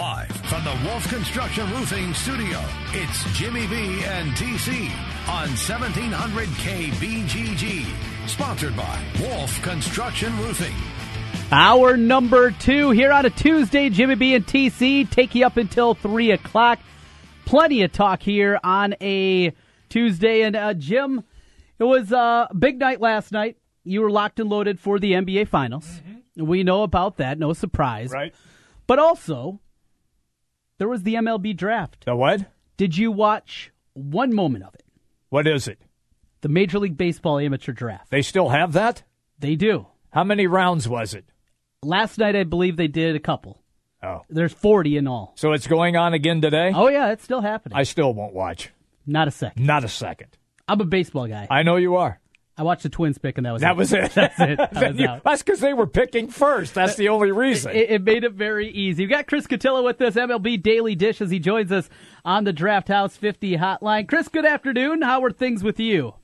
Live from the Wolf Construction Roofing Studio, it's Jimmy B and TC on 1700 KBGG. Sponsored by Wolf Construction Roofing. Hour number two here on a Tuesday. Jimmy B and TC take you up until 3 o'clock. Plenty of talk here on a Tuesday. And uh, Jim, it was a big night last night. You were locked and loaded for the NBA Finals. Mm-hmm. We know about that. No surprise. Right. But also, there was the MLB draft. The what? Did you watch one moment of it? What is it? The Major League Baseball amateur draft. They still have that? They do. How many rounds was it? Last night, I believe they did a couple. Oh. There's 40 in all. So it's going on again today? Oh, yeah, it's still happening. I still won't watch. Not a second. Not a second. I'm a baseball guy. I know you are. I watched the Twins pick, and that was that it. was it. That's it. That was You- that's because they were picking first. That's the only reason. It, it made it very easy. We got Chris Cotillo with this MLB Daily Dish, as he joins us on the Draft House 50 hotline. Chris, good afternoon. How are things with you?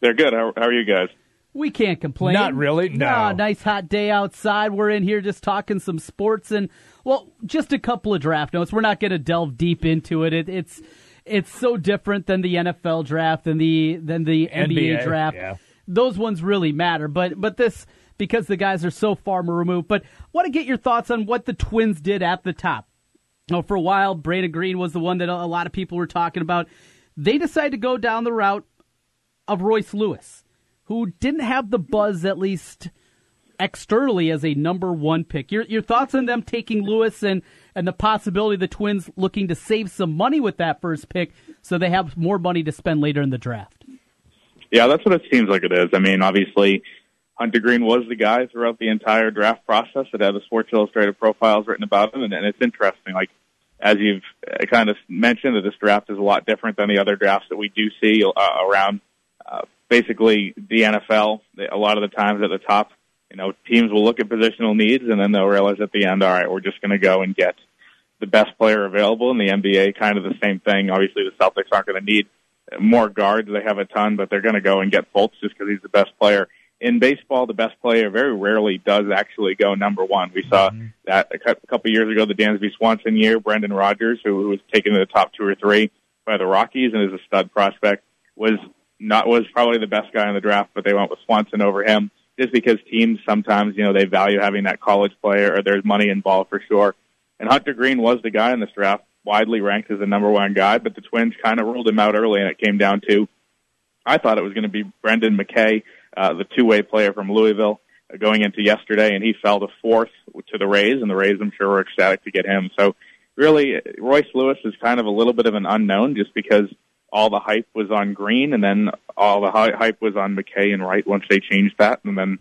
They're good. How, how are you guys? We can't complain. Not really, no. Nah, nice hot day outside. We're in here just talking some sports and well, just a couple of draft notes. We're not going to delve deep into it. it. It's it's so different than the NFL draft than the than the NBA, NBA, draft. yeah. Those ones really matter, but but this because the guys are so far removed. But want to get your thoughts on what the Twins did at the top. Oh, for a while, Brandon Green was the one that a lot of people were talking about. They decided to go down the route of Royce Lewis, who didn't have the buzz, at least externally, as a number one pick. Your your thoughts on them taking Lewis and and the possibility of the Twins looking to save some money with that first pick, so they have more money to spend later in the draft. Yeah, that's what it seems like it is. I mean, obviously, Hunter Greene was the guy throughout the entire draft process that had the Sports Illustrated profiles written about him, and, and it's interesting. Like as you've kind of mentioned, that this draft is a lot different than the other drafts that we do see uh, around. Uh, basically, the NFL. A lot of the times at the top, you know, teams will look at positional needs, and then they'll realize at the end, all right, we're just going to go and get the best player available. In the NBA, kind of the same thing. Obviously, the Celtics aren't going to need more guards. They have a ton, but they're going to go and get Fultz just because he's the best player. In baseball, the best player very rarely does actually go number one. We saw mm-hmm. that a cou- a couple years ago, the Dansby Swanson year. Brendan Rodgers, who, who was taken to the top two or three by the Rockies and is a stud prospect, was not was probably the best guy in the draft, but they went with Swanson over him just because teams sometimes you know they value having that college player or there's money involved for sure. And Hunter Greene was the guy in this draft, widely ranked as the number one guy, but the Twins kind of ruled him out early, and it came down to I thought it was going to be Brendan McKay, uh, the two-way player from Louisville, uh, going into yesterday, and he fell to fourth to the Rays, and the Rays, I'm sure, were ecstatic to get him. So, really, Royce Lewis is kind of a little bit of an unknown, just because all the hype was on Greene, and then all the hy- hype was on McKay and Wright once they changed that, and then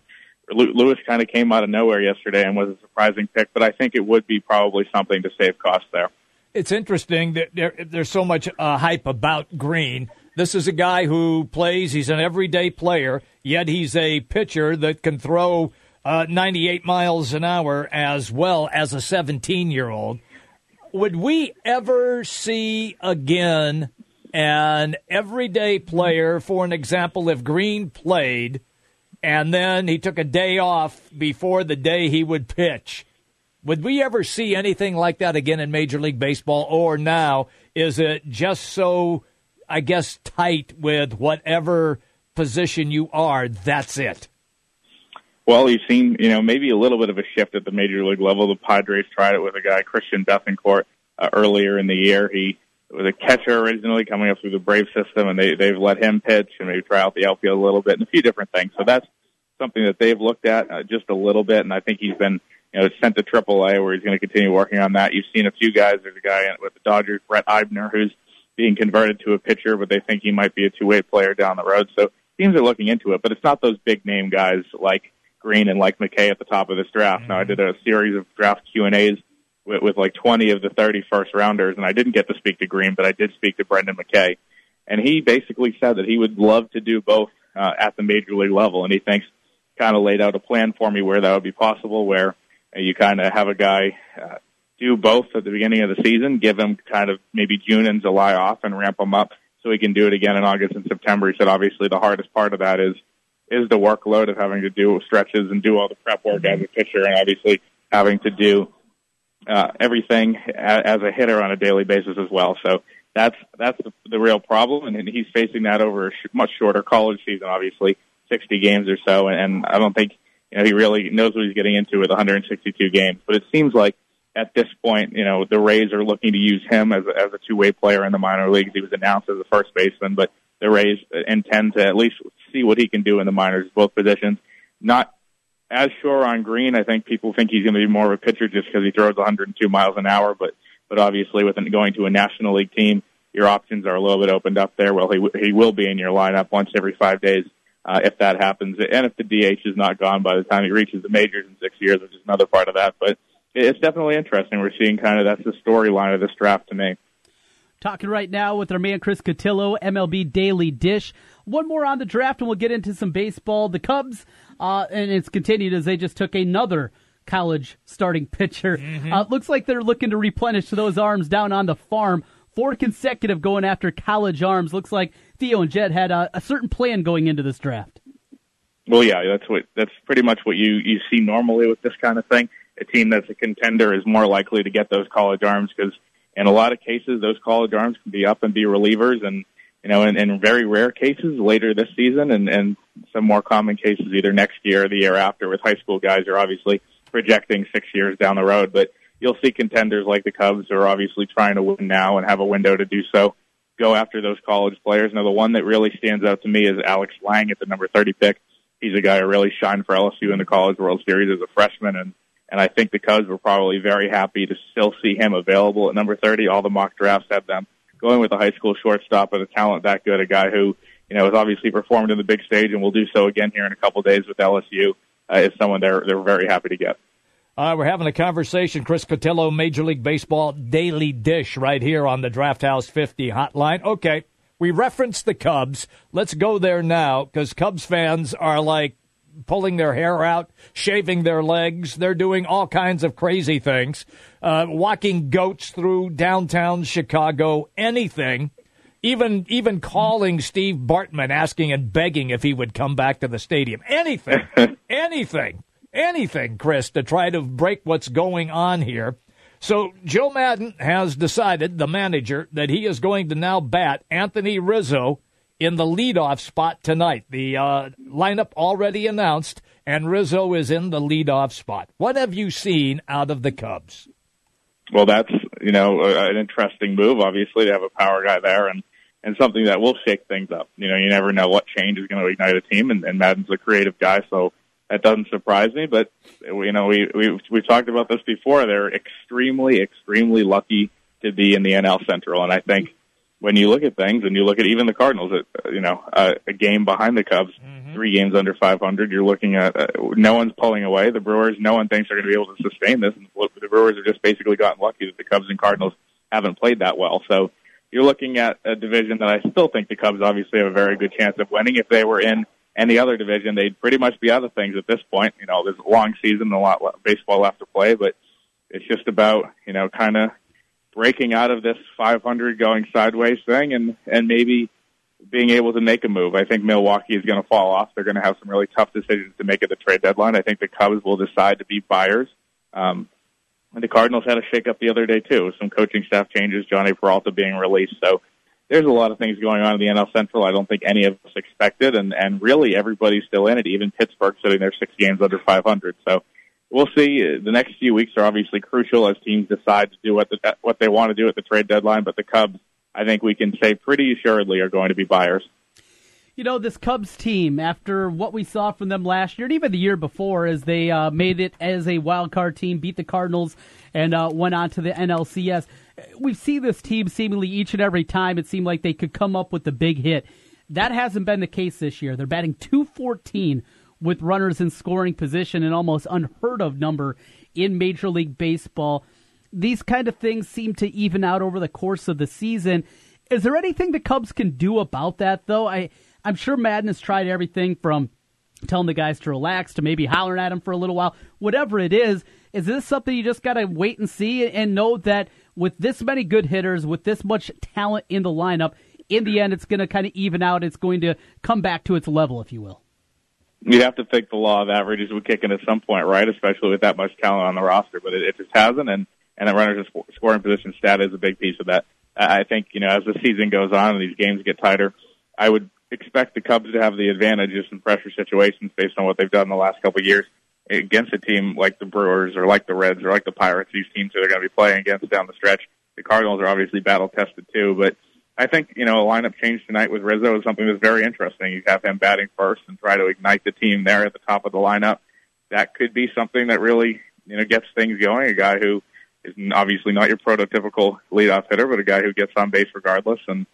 Lew- Lewis kind of came out of nowhere yesterday and was a surprising pick, but I think it would be probably something to save costs there. it's interesting that there, there's so much uh, hype about Greene. This is a guy who plays, he's an everyday player, yet he's a pitcher that can throw uh, 98 miles an hour as well as a 17 year old. Would we ever see again an everyday player, for an example, if Greene played and then he took a day off before the day he would pitch? Would we ever see anything like that again in Major League Baseball, or now is it just so, I guess, tight with whatever position you are? That's it. Well, you've seen, you know, maybe a little bit of a shift at the major league level. The Padres tried it with a guy, Christian Bethancourt, uh, earlier in the year. He was a catcher originally coming up through the Brave system, and they, they've let him pitch and maybe try out the outfield a little bit and a few different things. So that's something that they've looked at uh, just a little bit, and I think he's been, you know, sent to AAA where he's going to continue working on that. You've seen a few guys. There's a guy with the Dodgers, Brett Eibner, who's being converted to a pitcher, but they think he might be a two-way player down the road. So teams are looking into it, but it's not those big name guys like Greene and like McKay at the top of this draft. Now I did a series of draft Q and A's with, with like 20 of the 30 first rounders, and I didn't get to speak to Greene, but I did speak to Brendan McKay, and he basically said that he would love to do both uh, at the major league level, and he thinks kind of laid out a plan for me where that would be possible, where uh, you kind of have a guy uh, do both at the beginning of the season, give him kind of maybe June and July off, and ramp him up so he can do it again in August and September. He said obviously the hardest part of that is is the workload of having to do stretches and do all the prep work as a pitcher, and obviously having to do uh, everything as a hitter on a daily basis as well. So that's that's the, the real problem, and he's facing that over a sh- much shorter college season, obviously 60 games or so, and I don't think you know he really knows what he's getting into with 162 games. But it seems like at this point, you know, the Rays are looking to use him as a, as a two-way player in the minor leagues. He was announced as a first baseman, but the Rays intend to at least see what he can do in the minors, both positions. Not as sure on Greene. I think people think he's going to be more of a pitcher just because he throws 102 miles an hour. But but obviously, with going to a National League team, your options are a little bit opened up there. Well, he he will be in your lineup once every five days uh, if that happens, and if the DH is not gone by the time he reaches the majors in six years, which is another part of that. But it's definitely interesting. We're seeing kind of that's the storyline of this draft to me. Talking right now with our man Chris Cotillo, MLB Daily Dish. One more on the draft, and we'll get into some baseball. The Cubs, uh, and it's continued as they just took another college starting pitcher. Mm-hmm. Uh, looks like they're looking to replenish those arms down on the farm. Four consecutive going after college arms. Looks like Theo and Jed had a, a certain plan going into this draft. Well, yeah, that's what that's pretty much what you you see normally with this kind of thing. A team that's a contender is more likely to get those college arms because in a lot of cases those college arms can be up and be relievers, and you know, in, in very rare cases later this season, and and some more common cases either next year or the year after. With high school guys, are obviously projecting six years down the road, but you'll see contenders like the Cubs who are obviously trying to win now and have a window to do so go after those college players. Now, the one that really stands out to me is Alex Lange at the number 30 pick. He's a guy who really shined for LSU in the College World Series as a freshman, and and I think the Cubs were probably very happy to still see him available at number 30. All the mock drafts had them going with a high school shortstop with a talent that good, a guy who you know has obviously performed in the big stage and will do so again here in a couple days with LSU. Uh, is someone they're they're very happy to get. Uh, we're having a conversation. Chris Cotillo, Major League Baseball Daily Dish, right here on the Draft House 50 hotline. Okay, we referenced the Cubs. Let's go there now because Cubs fans are like pulling their hair out, shaving their legs. They're doing all kinds of crazy things, uh, walking goats through downtown Chicago, anything. Even even calling Steve Bartman, asking and begging if he would come back to the stadium. Anything, anything anything, Chris, to try to break what's going on here. So Joe Maddon has decided, the manager, that he is going to now bat Anthony Rizzo in the leadoff spot tonight. The uh, lineup already announced, and Rizzo is in the leadoff spot. What have you seen out of the Cubs? Well, that's you know an interesting move. Obviously, to have a power guy there, and and something that will shake things up. You know, you never know what change is going to ignite a team, and, and Maddon's a creative guy, so that doesn't surprise me. But you know, we we we've talked about this before. They're extremely, extremely lucky to be in the NL Central, and I think when you look at things and you look at even the Cardinals, at, you know, uh, a game behind the Cubs, mm-hmm. three games under 500, you're looking at uh, no one's pulling away. The Brewers, no one thinks they're going to be able to sustain this. And the Brewers have just basically gotten lucky that the Cubs and Cardinals haven't played that well. So you're looking at a division that I still think the Cubs obviously have a very good chance of winning if they were in any other division, they'd pretty much be out of things at this point. You know, there's a long season, a lot of baseball left to play, but it's just about you know kind of breaking out of this 500 going sideways thing and and maybe being able to make a move. I think Milwaukee is going to fall off. They're going to have some really tough decisions to make at the trade deadline. I think the Cubs will decide to be buyers. Um, and the Cardinals had a shakeup the other day too, some coaching staff changes, Jhonny Peralta being released. So there's a lot of things going on in the NL Central. I don't think any of us expected, and and really everybody's still in it. Even Pittsburgh sitting there six games under 500. So we'll see. The next few weeks are obviously crucial as teams decide to do what the, what they want to do at the trade deadline. But the Cubs, I think we can say pretty assuredly, are going to be buyers. You know, this Cubs team, after what we saw from them last year and even the year before, as they uh, made it as a wild card team, beat the Cardinals, and uh, went on to the NLCS We've seen this team seemingly each and every time it seemed like they could come up with the big hit. That hasn't been the case this year. They're batting 214 with runners in scoring position, an almost unheard of number in Major League Baseball. These kind of things seem to even out over the course of the season. Is there anything the Cubs can do about that, though? I, I'm sure Maddon has tried everything from telling the guys to relax to maybe hollering at them for a little while. Whatever it is, is this something you just got to wait and see and know that with this many good hitters, with this much talent in the lineup, in the end, it's going to kind of even out. It's going to come back to its level, if you will. You have to think the law of averages would kick in at some point, right? Especially with that much talent on the roster, but it, it just hasn't. And and that runners in scoring position stat is a big piece of that. I think you know as the season goes on and these games get tighter, I would expect the Cubs to have the advantage in some pressure situations based on what they've done the last couple of years against a team like the Brewers or like the Reds or like the Pirates. These teams that are going to be playing against down the stretch. The Cardinals are obviously battle tested too, but I think you know a lineup change tonight with Rizzo is something that's very interesting. You have him batting first and try to ignite the team there at the top of the lineup. That could be something that really you know gets things going. A guy who is obviously not your prototypical leadoff hitter, but a guy who gets on base regardless, and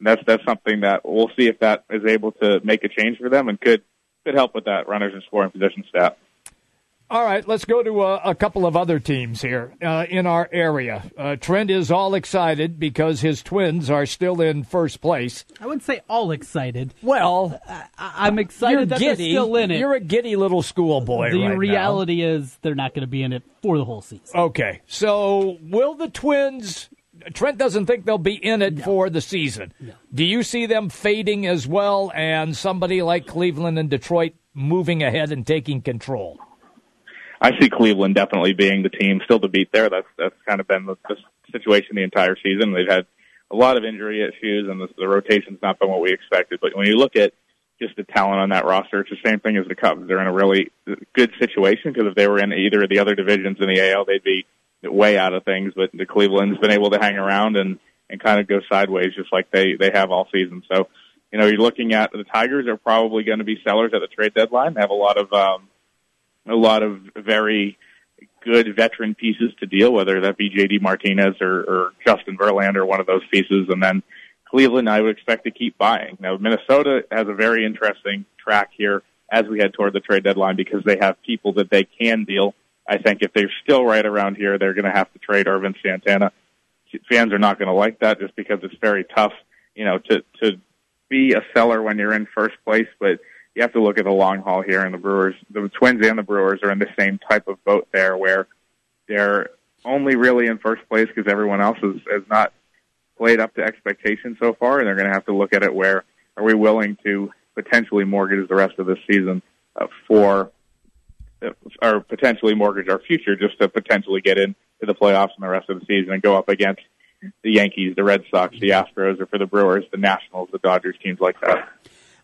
that's that's something that we'll see if that is able to make a change for them and could could help with that runners in scoring position stat. All right, let's go to a, a couple of other teams here uh, in our area. Uh, Trent is all excited because his twins are still in first place. I wouldn't say all excited. Well, I, am excited that giddy. they're still in it. You're a giddy little schoolboy. The right reality now. is they're not going to be in it for the whole season. Okay, so will the twins? Trent doesn't think they'll be in it no. for the season. No. Do you see them fading as well, and somebody like Cleveland and Detroit moving ahead and taking control? I see Cleveland definitely being the team still to beat there. That's that's kind of been the, the situation the entire season. They've had a lot of injury issues, and the, the rotation's not been what we expected. But when you look at just the talent on that roster, it's the same thing as the Cubs. They're in a really good situation because if they were in either of the other divisions in the AL, they'd be way out of things. But the Cleveland's been able to hang around and and kind of go sideways just like they they have all season. So you know, you're looking at the Tigers are probably going to be sellers at the trade deadline. They have a lot of um, a lot of very good veteran pieces to deal, whether that be JD Martinez or, or Justin Verlander, one of those pieces, and then Cleveland, I would expect to keep buying. Now, Minnesota has a very interesting track here as we head toward the trade deadline because they have people that they can deal. I think if they're still right around here, they're going to have to trade Ervin Santana. Fans are not going to like that just because it's very tough, you know, to to be a seller when you're in first place, but you have to look at the long haul here. And the Brewers, the Twins and the Brewers are in the same type of boat there, where they're only really in first place because everyone else has, has not played up to expectation so far, and they're going to have to look at it where are we willing to potentially mortgage the rest of the season uh, for, uh, or potentially mortgage our future just to potentially get into the playoffs in the rest of the season and go up against the Yankees, the Red Sox, the Astros, or for the Brewers, the Nationals, the Dodgers, teams like that.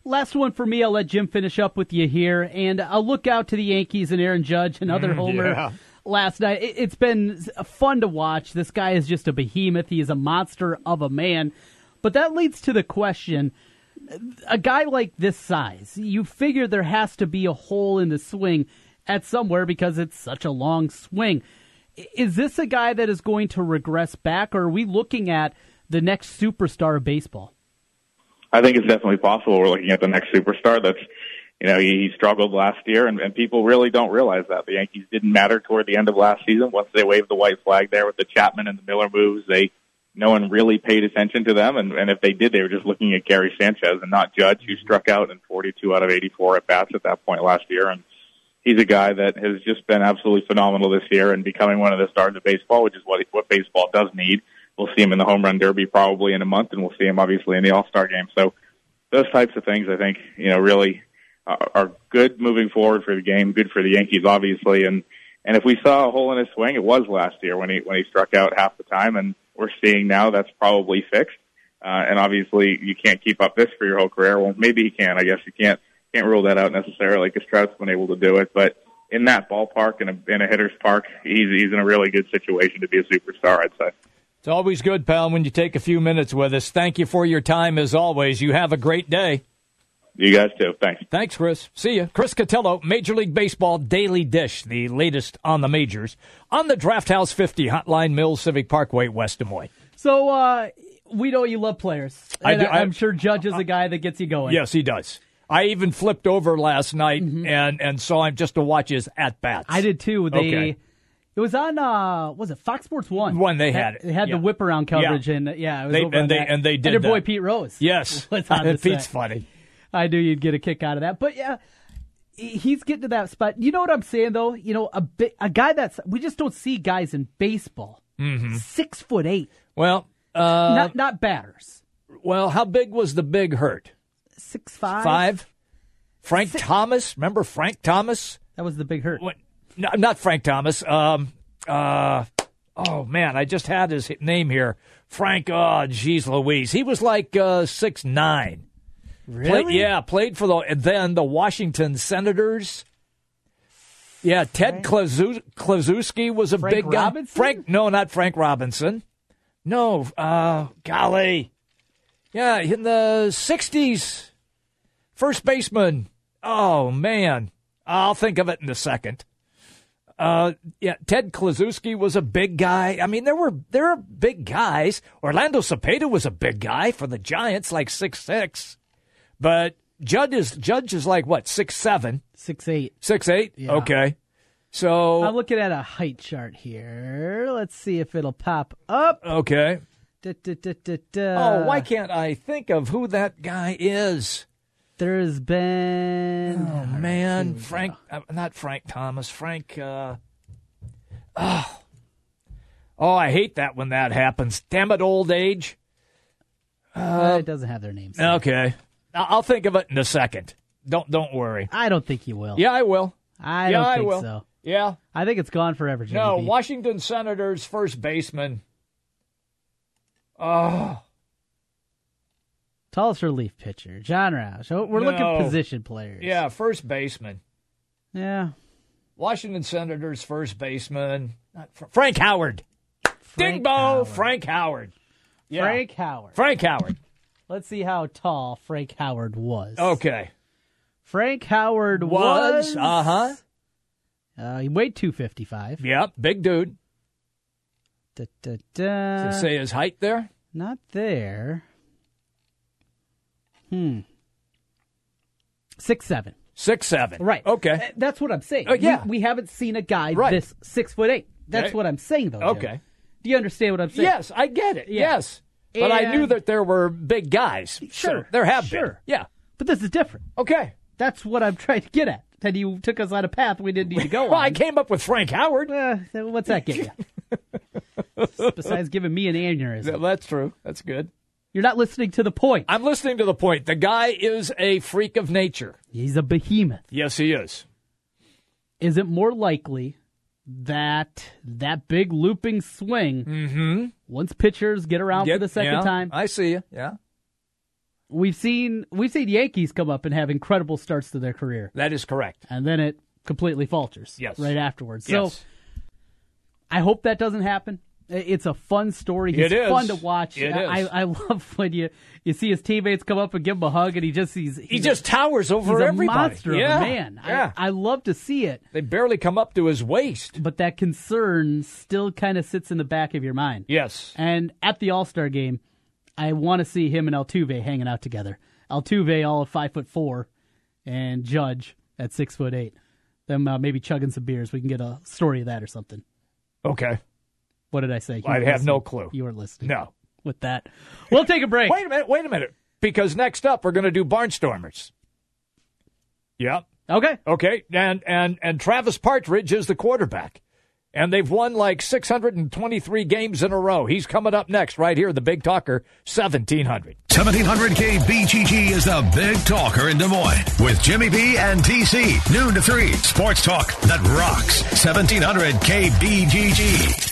Last one for me. I'll let Jim finish up with you here, and I'll look out to the Yankees and Aaron Judge, another mm, homer. Yeah. Last night, it's been fun to watch. This guy is just a behemoth. He is a monster of a man. But that leads to the question: a guy like this size, you figure there has to be a hole in the swing at somewhere because it's such a long swing. Is this a guy that is going to regress back, or are we looking at the next superstar of baseball? I think it's definitely possible. We're looking at the next superstar. That's, you know, he, he struggled last year, and, and people really don't realize that the Yankees didn't matter toward the end of last season. Once they waved the white flag there with the Chapman and the Miller moves, they no one really paid attention to them, and, and if they did, they were just looking at Gary Sanchez and not Judge, who struck out in 42 out of 84 at bats at that point last year, and he's a guy that has just been absolutely phenomenal this year and becoming one of the stars of baseball, which is what what baseball does need. We'll see him in the home run derby probably in a month, and we'll see him obviously in the All Star game. So those types of things, I think, you know, really are, are good moving forward for the game. Good for the Yankees, obviously, and and if we saw a hole in his swing, it was last year when he when he struck out half the time, and we're seeing now that's probably fixed. Uh, and obviously, you can't keep up this for your whole career. Well, maybe he can. I guess you can't can't rule that out necessarily because Trout's been able to do it. But in that ballpark, in a, in a hitter's park, he's he's in a really good situation to be a superstar. I'd say. It's always good, pal, when you take a few minutes with us. Thank you for your time as always. You have a great day. You guys too. Thanks. Thanks, Chris. See you. Chris Cotillo, Major League Baseball Daily Dish, the latest on the majors, on the Draft House 50 Hotline Mills Civic Parkway, West Des Moines. So, uh, we know you love players. I do, I, am sure Judge is a guy that gets you going. Yes, he does. I even flipped over last night mm-hmm. and, and saw him just to watch his at bats. I did too. They, okay. It was on uh was it Fox Sports One? One they had it. They had yeah. the whip around coverage yeah. and yeah, it was they, and they that. and they did and your boy. Pete Rose. Yes, was on Pete's funny. I knew you'd get a kick out of that, but yeah, he's getting to that spot. You know what I'm saying though? You know a bit, a guy that's we just don't see guys in baseball mm-hmm. six foot eight. Well, uh, not not batters. Well, how big was the big hurt? Six five. Five. Frank Six. Thomas. Remember Frank Thomas? That was the big hurt. What, no, not Frank Thomas. Um, uh, oh man, I just had his name here. Frank, oh, geez, Louise. He was like uh, six nine. Really? Yeah, played for the and then the Washington Senators. Yeah, Ted Klazu, Kluszewski was a Frank big guy. Robinson? Frank, no, not Frank Robinson. No, uh, golly, yeah, in the '60s, first baseman. Oh man, I'll think of it in a second. Uh, yeah, Ted Kluszewski was a big guy. I mean, there were there are big guys. Orlando Cepeda was a big guy for the Giants, like six six. But Judge is Judge is like what six seven, six eight, six eight. Yeah. Okay, so I'm looking at a height chart here. Let's see if it'll pop up. okay. Da, da, da, oh, why can't I think of who that guy is? There's been. Oh man, Frank, uh, not Frank Thomas. Frank. Uh, oh, oh, I hate that when that happens. Damn it, old age. Uh, it doesn't have their names. Okay, I- I'll think of it in a second. Don't don't worry. I don't think you will. Yeah, I will. I yeah, don't I think will. so. Yeah. I think it's gone forever, Jimmy No, B. Washington Senators first baseman. Oh, Tallest relief pitcher, Jon Rauch. Oh, We're No. looking position players. yeah, first baseman. Yeah. Washington Senators first baseman. Fr- Frank Howard. Frank Dingbo, Howard. Frank Howard. Yeah. Frank Howard. Frank Howard. Let's see how tall Frank Howard was. Okay. Frank Howard Was, was. uh-huh. Uh, he weighed 255. Yep, big dude. Da, da, Does da. it say his height there? Not there. Hmm. Six seven. Six seven. Right. Okay. Uh, That's what I'm saying. Oh, yeah. We, we haven't seen a guy Right. this six foot eight. That's Okay. what I'm saying, though. Jim. Okay. Do you understand what I'm saying? Yes, I get it. Yeah. Yes. But I knew that there were big guys. So Sure, there have been. sure. Yeah. But this is different. Okay. That's what I'm trying to get at. And you took us on a path we didn't need to go Well, on. I came up with Frank Howard. Uh, what's that get you? Besides giving me an aneurysm. That's true. That's good. You're not listening to the point. I'm listening to the point. The guy is a freak of nature. He's a behemoth. Yes, he is. Is it more likely that that big looping swing, once pitchers get around for the second Mm-hmm. yeah, time, I see you. Yeah. we've seen we've seen Yankees come up and have incredible starts to their career, That is correct. and then it completely falters. Yes. right afterwards. So Yes. I hope that doesn't happen. It's a fun story. He's It is. fun to watch. It I, is. I I love when you you see his teammates come up and give him a hug, and he just he's, he he's just towers over he's a everybody. monster yeah. of a man. Yeah. I, I love to see it. they barely come up to his waist. but that concern still kind of sits in the back of your mind. Yes. And at the All Star game, I want to see him and Altuve hanging out together. Altuve all of five foot four, and Judge at six foot eight. Them uh, maybe chugging some beers. We can get a story of that or something. Okay. What did I say? You I weren't have no clue. You weren't listening. No. With that, we'll take a break. Wait a minute. Wait a minute. Because next up, we're going to do Barnstormers. Yep. Okay. Okay. And and and Travis Partridge is the quarterback. And they've won like 623 games in a row. He's coming up next, right here, the Big Talker, 1700. 1700K BGG is the big talker in Des Moines with Jimmy B and TC. Noon to 3. Sports talk that rocks. 1700K BGG.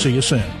See you soon.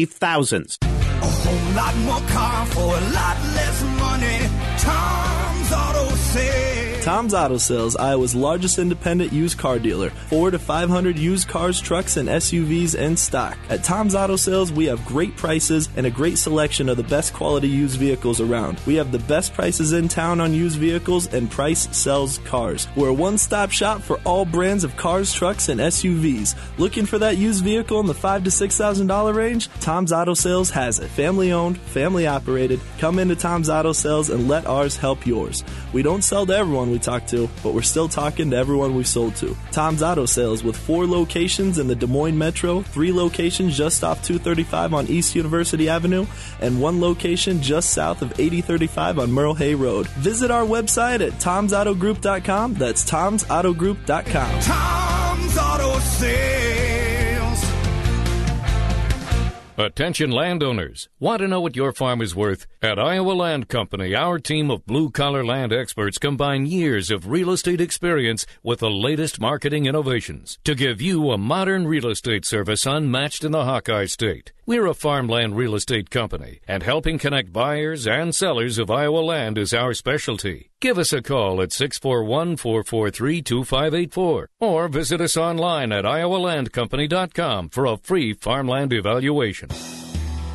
Thousands. A whole lot more car for a lot less money. Sales. Tom's Auto Sales, Iowa's largest independent used car dealer. Four to 500 used cars, trucks, and SUVs in stock. At Tom's Auto Sales, we have great prices and a great selection of the best quality used vehicles around. We have the best prices in town on used vehicles, and Price sells cars. We're a one stop shop for all brands of cars, trucks, and SUVs. Looking for that used vehicle in the five to six thousand dollar range? Tom's Auto Sales has it. Family owned, family operated. Come into Tom's Auto Sales and let ours help yours. We don't sell to everyone we talk to, but we're still talking to everyone we've sold to. Tom's Auto Sales with four locations in the Des Moines Metro, three locations just off 235 on East University Avenue, and one location just south of 8035 on Merle Hay Road. Visit our website at tomsautogroup.com. That's tomsautogroup.com. Tom's Auto Sales. Attention landowners. Want to know what your farm is worth? At Iowa Land Company, our team of blue collar land experts combine years of real estate experience with the latest marketing innovations to give you a modern real estate service unmatched in the Hawkeye State. We're a farmland real estate company, and helping connect buyers and sellers of Iowa land is our specialty. Give us a call at 641 443 2584 or visit us online at iowalandcompany.com for a free farmland evaluation.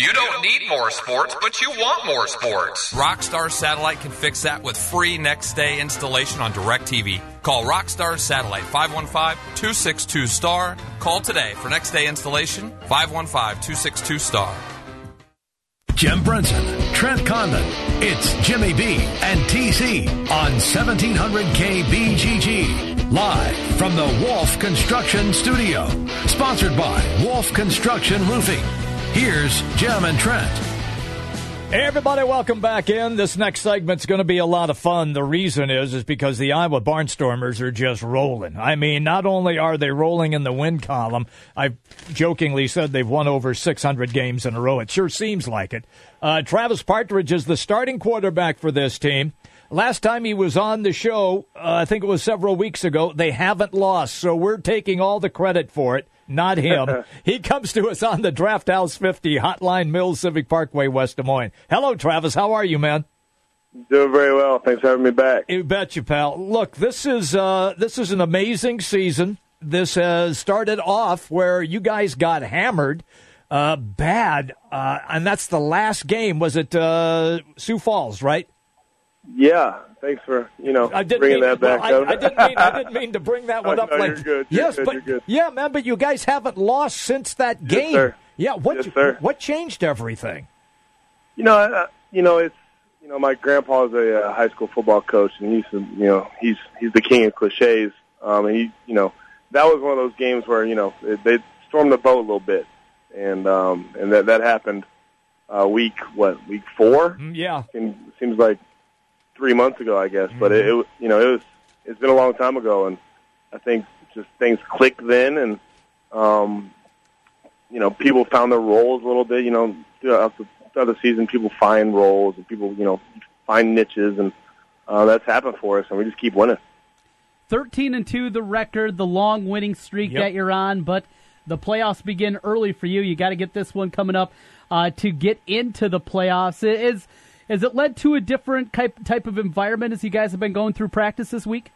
You don't need more sports, but you want more sports. Rockstar Satellite can fix that with free next day installation on DirecTV. Call Rockstar Satellite 515-262 star. Call today for next day installation 515-262 star. Jim Brenson, Trent Condon. It's Jimmy B and TC on 1700 KBGG. Live from the Wolf Construction Studio. Sponsored by Wolf Construction Roofing. Here's Jim and Trent. Hey everybody, welcome back in. This next segment's going to be a lot of fun. The reason is is because the Iowa Barnstormers are just rolling. I mean, not only are they rolling in the win column, I've jokingly said they've won over 600 games in a row. It sure seems like it. Uh, Travis Partridge is the starting quarterback for this team. Last time he was on the show, uh, I think it was several weeks ago, they haven't lost, so we're taking all the credit for it not him. he comes to us on the Draft House 50 Hotline Mills Civic Parkway, West Des Moines. Hello, Travis. How are you, man? Doing very well. Thanks for having me back. You bet you, pal. Look, this is uh, this is an amazing season. This has started off where you guys got hammered uh, bad, uh, and that's the last game. Was it uh, Sioux Falls, right? Yeah, thanks for you know I didn't bringing mean, that back. well, I, I, didn't mean I didn't mean to bring that one Oh, up. no, like you're good. You're yes, good. but good. yeah, man. But you guys haven't lost since that game. sir. Yeah, what Yes, sir. what changed everything? You know, uh, you know, it's you know, my grandpa grandpa's a uh, high school football coach, and he's you know he's he's the king of cliches. Um, and he, you know, that was one of those games where you know they, they stormed the boat a little bit, and um, and that that happened uh, week what week four? Mm, Yeah, Seems, seems like three months ago, I guess. But it, it, you know, it was it's been a long time ago, and I think just things clicked then, and um, you know, people found their roles a little bit. You know, throughout the, throughout the season, people find roles, and people, you know, find niches, and uh, that's happened for us, and we just keep winning. 13 and 2 the record, the long winning streak Yep. that you're on, but the playoffs begin early for you. You got to get this one coming up uh, to get into the playoffs. It Is has it led to a different type type of environment as you guys have been going through practice this week?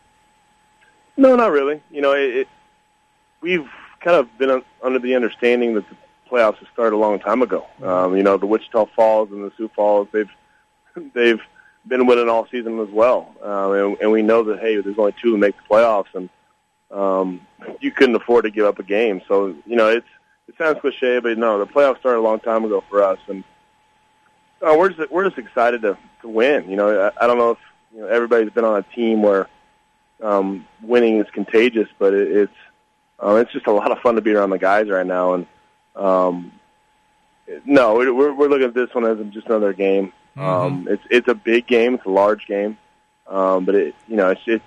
No, not really. You know, it, it we've kind of been under the understanding that the playoffs have started a long time ago. Um, you know, the Wichita Falls and the Sioux Falls, they've they've been winning all season as well, um, and, and we know that hey, there's only two who make the playoffs, and um, you couldn't afford to give up a game. So you know, it's it sounds cliche, but no, the playoffs started a long time ago for us, and uh, we're just we're just excited to to win. You know, I, I don't know if you know everybody's been on a team where um, winning is contagious, but it, it's uh, it's just a lot of fun to be around the guys right now, and um, no, we're we're looking at this one as just another game. Um, it's it's a big game, it's a large game, um, but it you know it's it's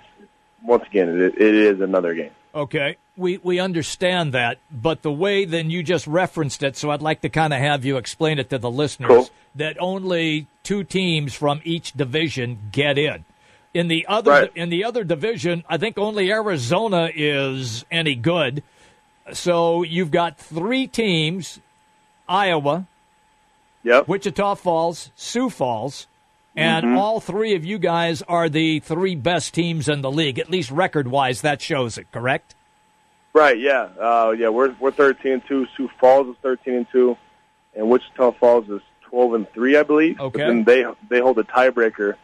once again it, it is another game. Okay, we we understand that, but the way then you just referenced it, so I'd like to kind of have you explain it to the listeners Cool. that only two teams from each division get in. In the other Right. in the other division, I think only Arizona is any good. So you've got three teams: Iowa, Yep. Wichita Falls, Sioux Falls, and Mhm. all three of you guys are the three best teams in the league, at least record-wise. That shows it, correct? Right. Yeah. Uh, yeah. We're we're thirteen and two. Sioux Falls is thirteen and two, and Wichita Falls is twelve and three, I believe. Okay. Then they they hold a tiebreaker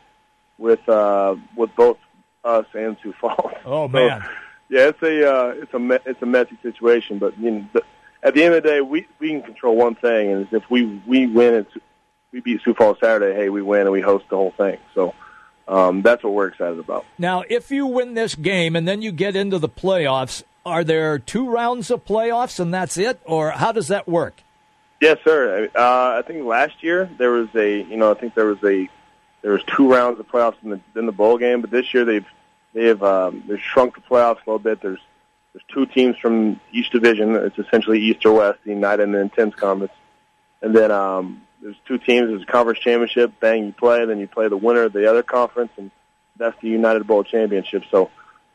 with uh, with both us and Sioux Falls. Oh So, man. yeah, it's a uh, it's a me- it's a messy situation, but you know, the, at the end of the day, we we can control one thing, and if we we win and we beat Sioux Falls Saturday, hey, we win and we host the whole thing. So um, that's what we're excited about. Now, if you win this game and then you get into the playoffs, are there two rounds of playoffs and that's it, or how does that work? Yes, sir. Uh, I think last year there was a, you know, I think there was a, there was two rounds of playoffs in the in the bowl game, but this year they've they've um, they've shrunk the playoffs a little bit. There's there's two teams from each division. It's essentially East or West, the United and the Intense Conference, and then um, there's two teams. There's a conference championship. Bang, you play, then you play the winner of the other conference, and that's the United Bowl championship. So,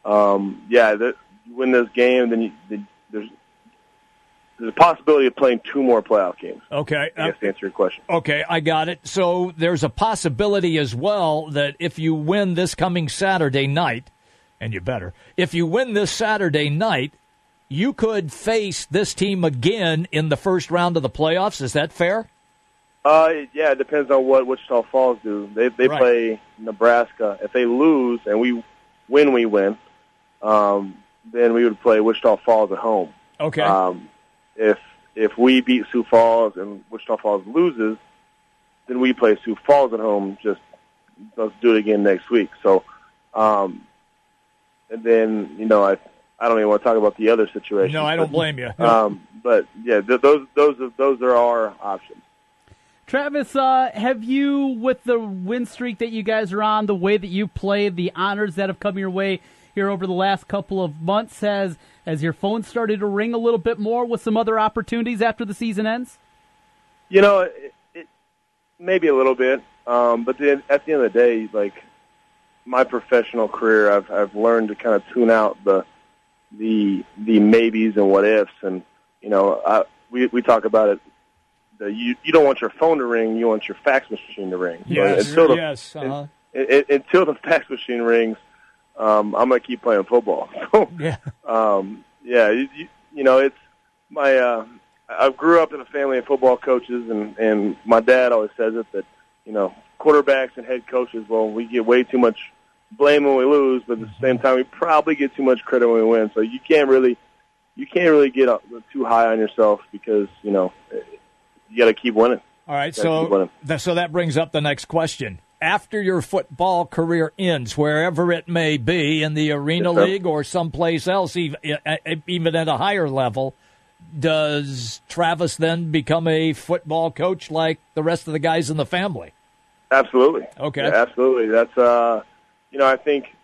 um, yeah, the, you win this game, then you, the, there's there's a possibility of playing two more playoff games. Okay. I guess to answer your question. Okay, I got it. So there's a possibility as well that if you win this coming Saturday night, and you better, if you win this Saturday night, you could face this team again in the first round of the playoffs. Is that fair? Uh, yeah, it depends on what Wichita Falls do. They they Right. play Nebraska. If they lose and we win, we win. Um, then we would play Wichita Falls at home. Okay. Um, if if we beat Sioux Falls and Wichita Falls loses, then we play Sioux Falls at home. Just let's do it again next week. So, um, and then you know I I don't even want to talk about the other situation. No, I don't blame you. No. Um, but yeah, th- those those are, those are our options. Travis, uh, have you, with the win streak that you guys are on, the way that you played, the honors that have come your way here over the last couple of months, has has your phone started to ring a little bit more with some other opportunities after the season ends? You know, it, it, maybe a little bit, um, but then at the end of the day, like my professional career, I've I've learned to kind of tune out the the the maybes and what ifs, and you know, I, we we talk about it. The, you you don't want your phone to ring, you want your fax machine to ring. So Yes, until the, yes. Uh-huh. it, it, until the fax machine rings, um, I'm gonna keep playing football. So, Yeah. um, yeah, you, you, you know, it's my. Uh, I grew up in a family of football coaches, and and my dad always says it that you know quarterbacks and head coaches. Well, we get way too much blame when we lose, but at the same time, we probably get too much credit when we win. So you can't really, you can't really get up, too high on yourself because you know you got to keep winning. All right, so that, so that brings up the next question. After your football career ends, wherever it may be, in the Arena Yes. League or someplace else, even, even at a higher level, does Travis then become a football coach like the rest of the guys in the family? Absolutely. Okay. Yeah, absolutely. That's uh, you know, I think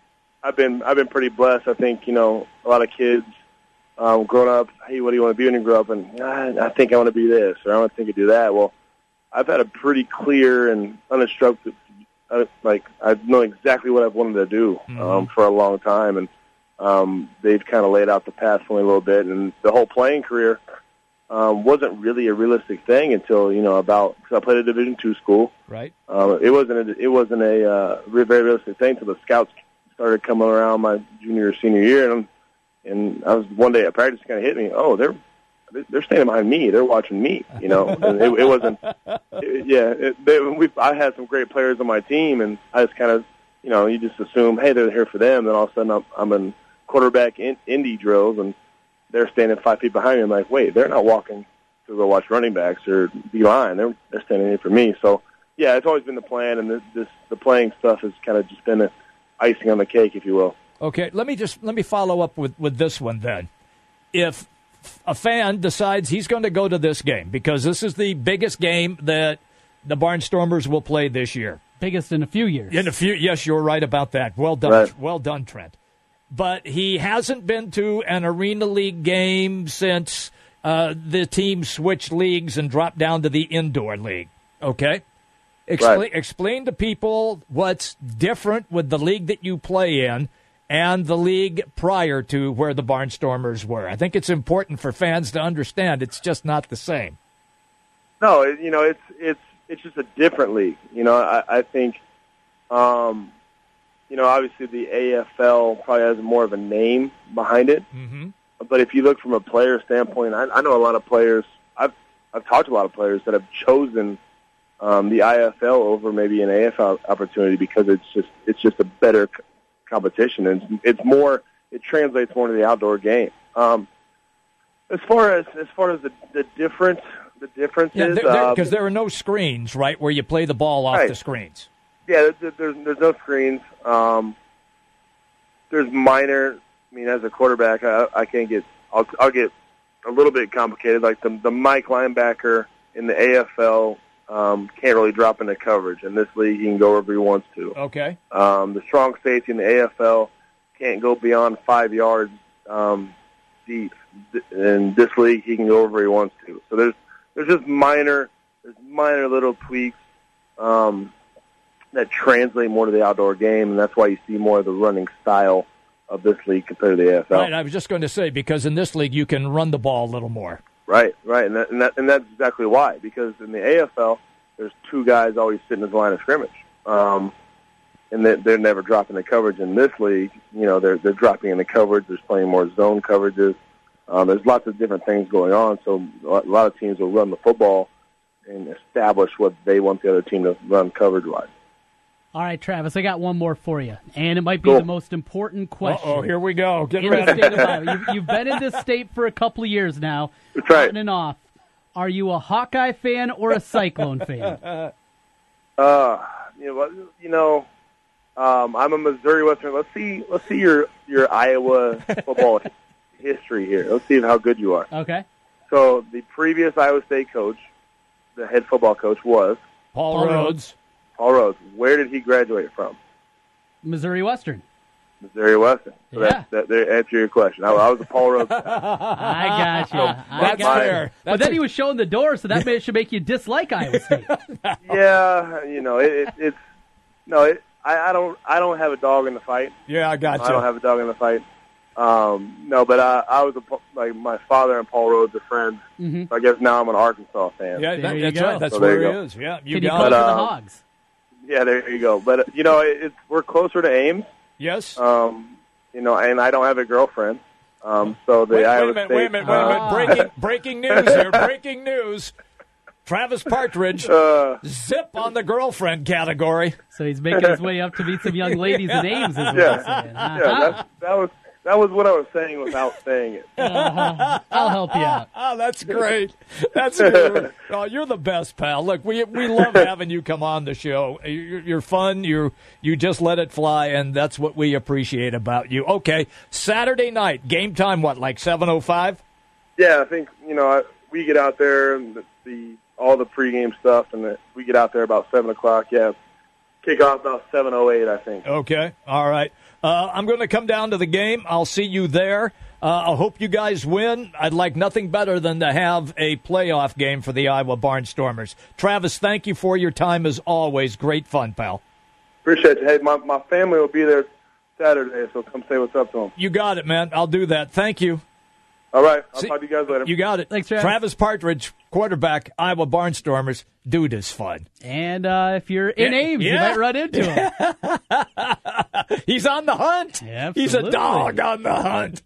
I've been I've been pretty blessed. I think you know a lot of kids um, growing up. Hey, what do you want to be when you grow up? And "Ah, I think I want to be this, or I want to think I do that. Well, I've had a pretty clear and uninstructed. Uh, like I know exactly what I've wanted to do um, for a long time, and um, they've kind of laid out the path for me a little bit. And the whole playing career um, wasn't really a realistic thing until you know about because I played at Division two school. Right. Um, it wasn't a, it wasn't a uh, very realistic thing until the scouts started coming around my junior or senior year, and and I was one day at practice kind of hit me. Oh, they're they're standing behind me. They're watching me. You know, and it, it wasn't. It, yeah, it, they, we I had some great players on my team, and I just kind of, you know, you just assume, hey, they're here for them. Then all of a sudden, I'm, I'm in quarterback in, indie drills, and they're standing five feet behind me. I'm like, wait, they're not walking to go watch running backs or D line. They're they're standing in for me. So yeah, it's always been the plan, and this, this the playing stuff has kind of just been a icing on the cake, if you will. Okay, let me just let me follow up with with this one then. If a fan decides he's going to go to this game because this is the biggest game that the Barnstormers will play this year. Biggest in a few years. In a few, yes, you're right about that. Well done, Right. well done, Trent. But he hasn't been to an Arena League game since uh, the team switched leagues and dropped down to the indoor league. Okay, explain Right. explain to people what's different with the league that you play in and the league prior to where the Barnstormers were. I think it's important for fans to understand it's just not the same. No, you know, it's it's it's just a different league. You know, I, I think, um, you know, obviously the AFL probably has more of a name behind it. Mm-hmm. But if you look from a player standpoint, I, I know a lot of players. I've I've talked to a lot of players that have chosen um, the IFL over maybe an AFL opportunity because it's just it's just a better competition and it's, more it translates more to the outdoor game. Um, as far as as far as the the difference the differences Yeah, uh, because there are no screens, right, where you play the ball off Right. the screens. yeah, there, there's there's no screens. Um, there's minor. I mean, as a quarterback, I, I can't get. I'll I'll get a little bit complicated. Like the the Mike linebacker in the AFL um, can't really drop into coverage. In this league, he can go wherever he wants to. Okay. Um, the strong safety in the AFL can't go beyond five yards um, deep. In this league, he can go wherever he wants to. So there's there's just minor there's minor little tweaks um, that translate more to the outdoor game, and that's why you see more of the running style of this league compared to the AFL. Right, I was just going to say because in this league you can run the ball a little more. Right, right, and that, and that and that's exactly why. Because in the AFL, there's two guys always sitting in the line of scrimmage, um, and they're, they're never dropping the coverage. In this league, you know, they're they're dropping in the coverage. There's playing more zone coverages. Um, there's lots of different things going on. So a lot of teams will run the football and establish what they want the other team to run coverage wise. All right, Travis, I got one more for you, and it might be Cool. the most important question. Oh, here we go. Get in the ready. state of Iowa. You've, you've been in this state for a couple of years now, That's right. on and off. Are you a Hawkeye fan or a Cyclone fan? Uh, you know, you know, um, I'm a Missouri Western. Let's see, let's see your your Iowa football history here. Let's see how good you are. Okay. So the previous Iowa State coach, the head football coach, was Paul, Paul Rhoads. Paul Rhoads. Where did he graduate from? Missouri Western. Missouri Western. So Yeah. that, that, that answer your question. I, I was a Paul Rhoads. fan. I got you. I That's got fair. You. But That's then a- he was showing the door, so that may, should make you dislike Iowa State. yeah, you know, it, it, it's no, it, I, I don't, I don't have a dog in the fight. Yeah, I got you. I don't have a dog in the fight. Um, no, but I, I was a, like my father and Paul Rhoads are friends. Mhm. So I guess now I'm an Arkansas fan. Yeah, There that, you that's go. right. That's So where he go. is. Yeah, you Can you got call it. for the um, Hogs? Yeah, there you go. But uh, you know, it's we're closer to Ames. Yes. Um, you know, and I don't have a girlfriend. Um, so the Wait, wait Iowa a minute, State. wait a minute, wait a minute. Breaking, breaking news here. Breaking news. Travis Partridge, Uh, zip on the girlfriend category. So he's making his way up to meet some young ladies in Ames, is what Yeah. yeah, Uh-huh. that, that was that was what I was saying without saying it. Uh-huh. I'll help you out. Oh, that's great. That's good. Oh, you're the best, pal. Look, we we love having you come on the show. You're, you're fun. You you just let it fly, and that's what we appreciate about you. Okay, Saturday night game time. What like seven oh five? Yeah, I think you know I, we get out there and the, the all the pregame stuff, and the, we get out there about seven o'clock. Yeah, kick off about seven oh eight, I think. Okay. All right. Uh, I'm going to come down to the game. I'll see you there. Uh, I hope you guys win. I'd like nothing better than to have a playoff game for the Iowa Barnstormers. Travis, thank you for your time as always. Great fun, pal. Appreciate you. Hey, my my family will be there Saturday, so come say what's up to them. You got it, man. I'll do that. Thank you. All right. I'll See- talk to you guys later. You got it. Thanks, Travis. Travis Partridge, quarterback, Iowa Barnstormers. Dude is fun. And uh, if you're in Yeah, Ames, you might run into him. He's on the hunt. He's a Absolutely. dog on the hunt.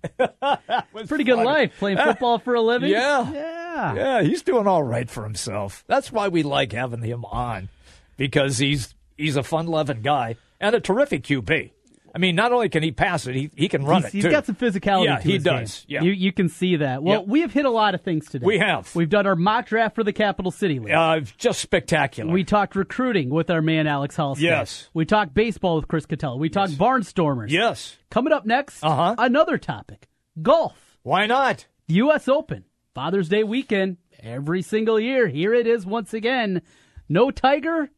Pretty good life playing football for a living. Yeah. Yeah. Yeah, he's doing all right for himself. That's why we like having him on because he's he's a fun-loving guy and a terrific QB. I mean, not only can he pass it, he, he can run He's- it he's too. got some physicality. Yeah, to he does. game. Yeah. You, you can see that. Well, Yeah. we have hit a lot of things today. We have. We've done our mock draft for the Capital City League. uh, just spectacular. We talked recruiting with our man Alex Halstead. Yes. We talked baseball with Chris Catella. We talked Barnstormers. yes. Coming up next, Uh-huh. another topic: golf. Why not? The U.S. Open, Father's Day weekend, every single year. Here it is once again. No Tiger,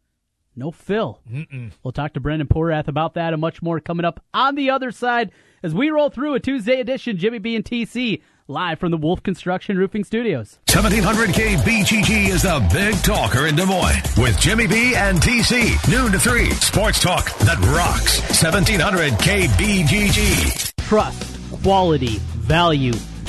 no Phil. Mm-mm. We'll talk to Brendan Porath about that and much more coming up on the other side as we roll through a Tuesday edition Jimmy B and TC live from the Wolf Construction Roofing Studios. 1700 KBGG is the big talker in Des Moines with Jimmy B and TC. Noon to 3. Sports talk that rocks. 1700 KBGG. Trust, quality, value.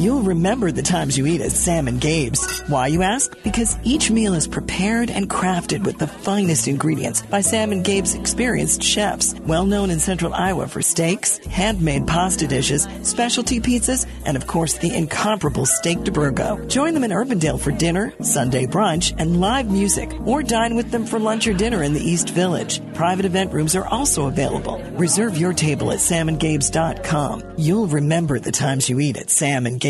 You'll remember the times you eat at Sam and Gabe's. Why, you ask? Because each meal is prepared and crafted with the finest ingredients by Sam and Gabe's experienced chefs, well known in central Iowa for steaks, handmade pasta dishes, specialty pizzas, and of course the incomparable steak de Burgo. Join them in Urbandale for dinner, Sunday brunch, and live music, or dine with them for lunch or dinner in the East Village. Private event rooms are also available. Reserve your table at samandgabes.com. You'll remember the times you eat at Sam and Gabe's.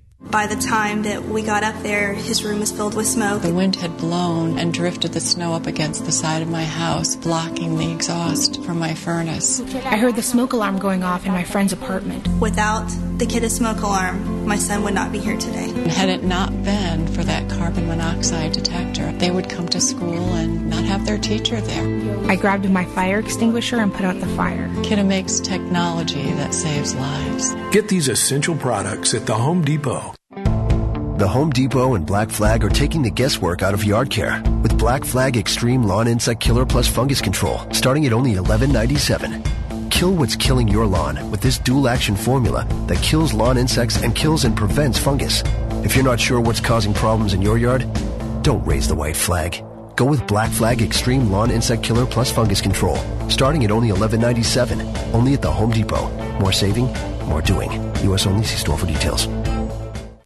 By the time that we got up there, his room was filled with smoke. The wind had blown and drifted the snow up against the side of my house, blocking the exhaust from my furnace. I heard the smoke alarm going off in my friend's apartment. Without the Kidde smoke alarm, my son would not be here today. Had it not been for that carbon monoxide detector, they would come to school and not have their teacher there. I grabbed my fire extinguisher and put out the fire. Kidde makes technology that saves lives. Get these essential products at the Home Depot. The Home Depot and Black Flag are taking the guesswork out of yard care with Black Flag Extreme Lawn Insect Killer Plus Fungus Control, starting at only $11.97. Kill what's killing your lawn with this dual action formula that kills lawn insects and kills and prevents fungus. If you're not sure what's causing problems in your yard, don't raise the white flag. Go with Black Flag Extreme Lawn Insect Killer Plus Fungus Control, starting at only $11.97. Only at the Home Depot. More saving, more doing. U.S. only. See store for details.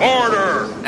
Order!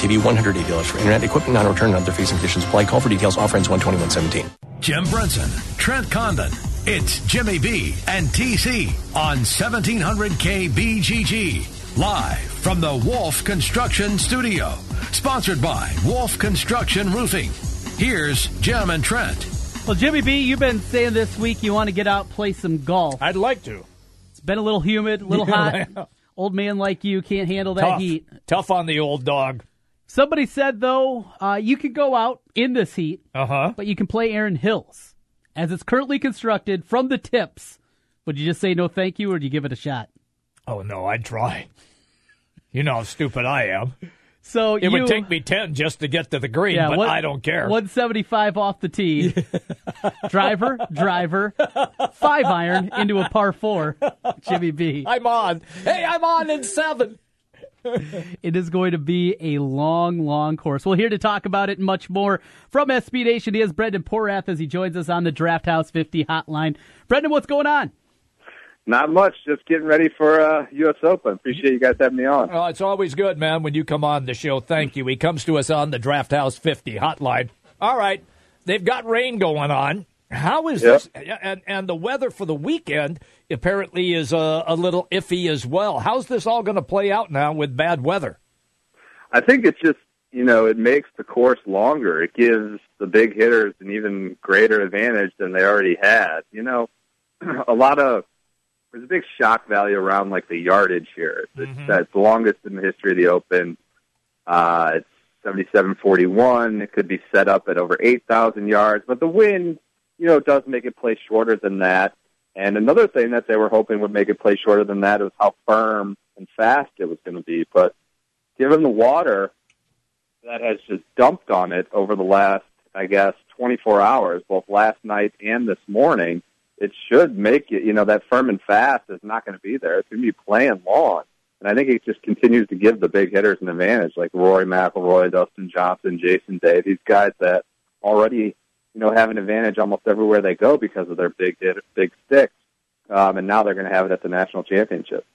TV, $180 for internet, equipment non-return and other fees and conditions apply. Call for details. Offer ends 12117. Jim Brenson, Trent Condon. It's Jimmy B and TC on 1700 KBGG. Live from the Wolf Construction Studio. Sponsored by Wolf Construction Roofing. Here's Jim and Trent. Well, Jimmy B, you've been saying this week you want to get out play some golf. I'd like to. It's been a little humid, a little hot. Old man like you can't handle that Tough. heat. Tough on the old dog. Somebody said though, uh, you could go out in this heat, uh-huh. but you can play Erin Hills as it's currently constructed from the tips. Would you just say no, thank you, or do you give it a shot? Oh no, I'd try. You know how stupid I am. So it you, would take me ten just to get to the green, yeah, but one- I don't care. 175 off the tee. driver, driver, five iron into a par four. Jimmy B. I'm on. Hey, I'm on in seven. It is going to be a long, long course. Well, here to talk about it and much more from SB Nation, he is Brendan Porath as he joins us on the Draft House 50 hotline. Brendan, what's going on? Not much. Just getting ready for uh, U.S. Open. Appreciate you guys having me on. Oh, it's always good, man, when you come on the show. Thank you. He comes to us on the Draft House 50 hotline. All right. They've got rain going on. How is Yep. this? And, and the weather for the weekend apparently is a, a little iffy as well. How's this all going to play out now with bad weather? I think it's just you know it makes the course longer. It gives the big hitters an even greater advantage than they already had. You know, a lot of there's a big shock value around like the yardage here. It's, That's the longest in the history of the Open. Uh, it's seventy-seven forty-one. It could be set up at over eight thousand yards, but the wind, you know, does make it play shorter than that. And another thing that they were hoping would make it play shorter than that was how firm and fast it was going to be. But given the water that has just dumped on it over the last, I guess, 24 hours, both last night and this morning, it should make it, you know, that firm and fast is not going to be there. It's going to be playing long. And I think it just continues to give the big hitters an advantage, like Rory McIlroy, Dustin Johnson, Jason Day, these guys that already, you know, have an advantage almost everywhere they go because of their big big sticks. Um, and now they're going to have it at the national championship.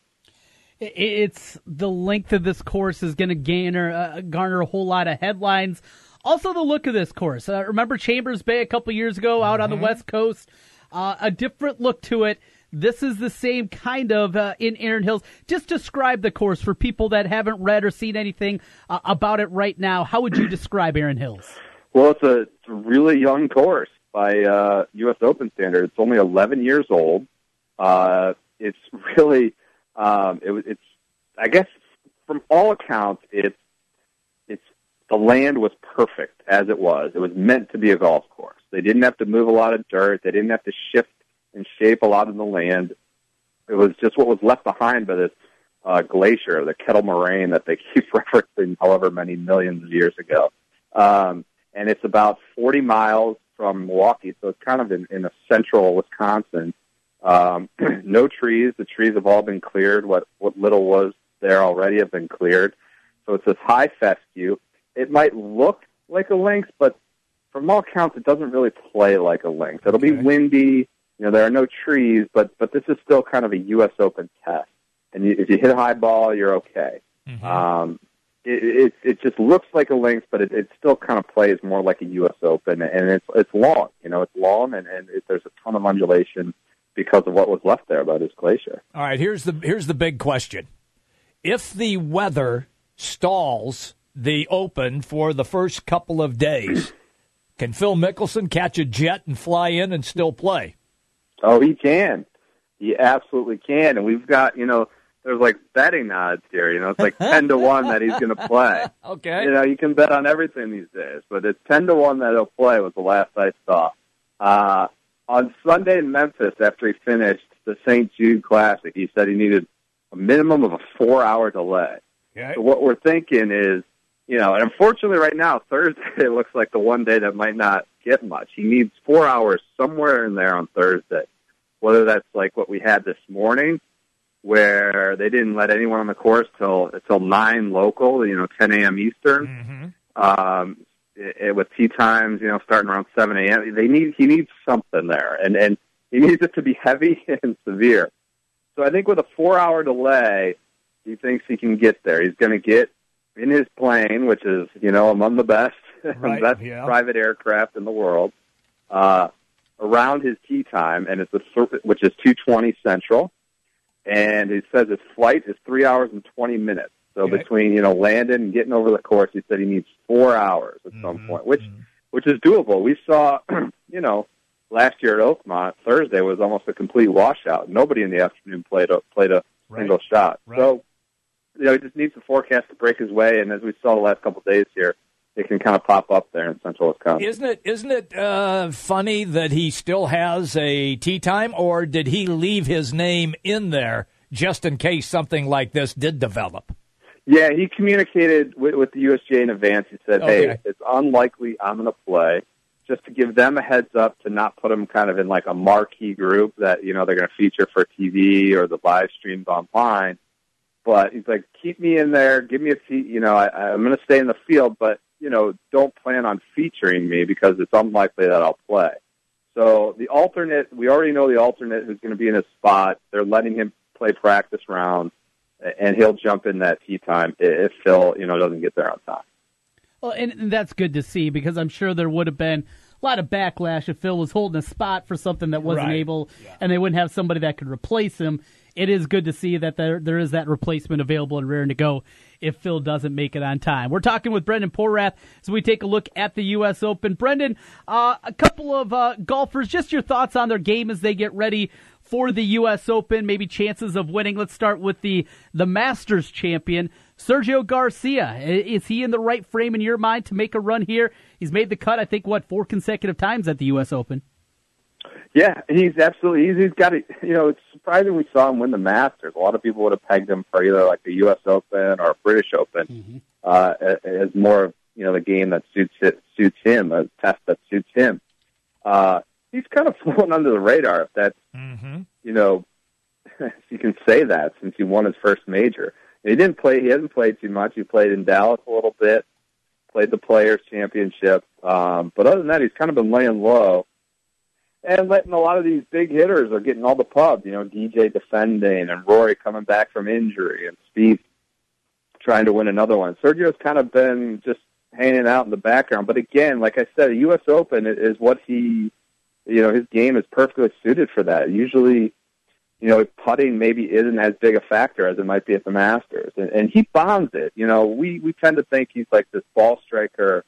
It's the length of this course is going to garner uh, garner a whole lot of headlines. Also, the look of this course. Uh, remember Chambers Bay a couple years ago out on the West Coast? Uh, a different look to it. This is the same kind of uh, in Erin Hills. Just describe the course for people that haven't read or seen anything uh, about it right now. How would you describe Erin Hills? Well, it's a, it's a really young course by uh, U.S. Open standards. It's only 11 years old. Uh, it's really, um, it, it's, I guess, from all accounts, it's, it's the land was perfect as it was. It was meant to be a golf course. They didn't have to move a lot of dirt. They didn't have to shift and shape a lot of the land. It was just what was left behind by this uh, glacier, the Kettle Moraine that they keep referencing however many millions of years ago. Um, and it's about 40 miles from Milwaukee, so it's kind of in, in a central Wisconsin. Um, no trees. The trees have all been cleared. What what little was there already have been cleared. So it's this high fescue. It might look like a links, but from all accounts, it doesn't really play like a links. It'll be windy. You know, there are no trees, but but this is still kind of a U.S. Open test. And you, if you hit a high ball, you're okay. Um, it, it it just looks like a links, but it, it still kind of plays more like a U.S. Open, and it's it's long. You know, it's long, and and it, there's a ton of undulation because of what was left there by this glacier. All right, here's the here's the big question: If the weather stalls the Open for the first couple of days, can Phil Mickelson catch a jet and fly in and still play? Oh, he can. He absolutely can. And we've got, you know, there's like betting odds here. You know, it's like 10 to 1 that he's going to play. Okay. You know, you can bet on everything these days, but it's 10 to 1 that he'll play was the last I saw. Uh, on Sunday in Memphis, after he finished the St. Jude Classic, he said he needed a minimum of a four hour delay. Okay. So what we're thinking is, you know, and unfortunately right now, Thursday it looks like the one day that might not get much. He needs four hours somewhere in there on Thursday. Whether that's like what we had this morning, where they didn't let anyone on the course till till nine local, you know, 10 a.m. Eastern. Um, it, it- with tee times, you know, starting around 7 a.m. They need he needs something there, and and he needs it to be heavy and severe. So I think with a four-hour delay, he thinks he can get there. He's going to get in his plane, which is you know among the best Right, best yeah. private aircraft in the world, uh, around his tee time, and it's a, which is 2:20 Central, and he says his flight is three hours and 20 minutes. So Okay. between you know landing and getting over the course, he said he needs four hours at some Mm-hmm. point, which which is doable. We saw, you know, last year at Oakmont, Thursday was almost a complete washout. Nobody in the afternoon played a, played a single shot. So, you know, he just needs the forecast to break his way, and as we saw the last couple of days here, it can kind of pop up there in central Wisconsin. Isn't it isn't it uh, funny that he still has a tee time, or did he leave his name in there just in case something like this did develop? Yeah, he communicated with, with the USGA in advance. He said, "Hey, Okay. it's unlikely I'm going to play." Just to give them a heads up to not put him kind of in like a marquee group that you know they're going to feature for TV or the live streams online. But he's like, keep me in there, give me a seat. You know, I, I'm going to stay in the field, but you know, don't plan on featuring me because it's unlikely that I'll play. So the alternate, we already know the alternate who's going to be in his spot. They're letting him play practice rounds, and he'll jump in that tee time if Phil, you know, doesn't get there on time. Well, and, and that's good to see because I'm sure there would have been a lot of backlash if Phil was holding a spot for something that wasn't Right. able, and they wouldn't have somebody that could replace him. It is good to see that there there is that replacement available and raring to go if Phil doesn't make it on time. We're talking with Brendan Porath as we take a look at the U.S. Open. Brendan, uh, a couple of uh, golfers, just your thoughts on their game as they get ready for the U.S. Open, maybe chances of winning. Let's start with the the Masters champion, Sergio Garcia. Is he in the right frame in your mind to make a run here? He's made the cut, I think, what four consecutive times at the U.S. Open. Yeah, he's absolutely. He's, he's got it. You know, it's surprising we saw him win the Masters. A lot of people would have pegged him for either like the U.S. Open or British Open uh, as more of you know the game that suits it, suits him, a test that suits him. Uh, he's kind of flown under the radar. If that's you know, if you can say that since he won his first major. He didn't play. He hasn't played too much. He played in Dallas a little bit, played the Players Championship, um, but other than that, he's kind of been laying low and letting a lot of these big hitters are getting all the pub. You know, DJ defending and Rory coming back from injury and Steve trying to win another one. Sergio's kind of been just hanging out in the background. But again, like I said, a U.S. Open is what he, you know, his game is perfectly suited for that. Usually, you know, putting maybe isn't as big a factor as it might be at the Masters, and, and he bombs it. You know, we we tend to think he's like this ball striker,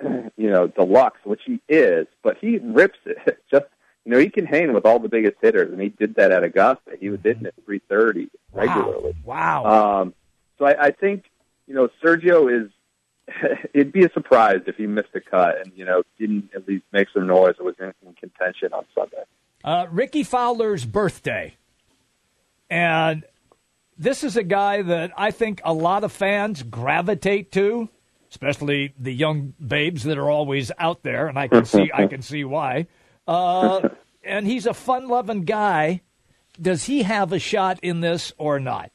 you know, deluxe, which he is, but he rips it. Just you know, he can hang with all the biggest hitters, and he did that at Augusta. He was hitting at 330 regularly. Wow. Um, so I, I think you know Sergio is. It'd be a surprise if he missed a cut and you know didn't at least make some noise. It was in, in contention on Sunday. Uh, Rickie Fowler's birthday. And this is a guy that I think a lot of fans gravitate to especially the young babes that are always out there, and I can see I can see why. Uh, and he's a fun-loving guy. Does he have a shot in this or not?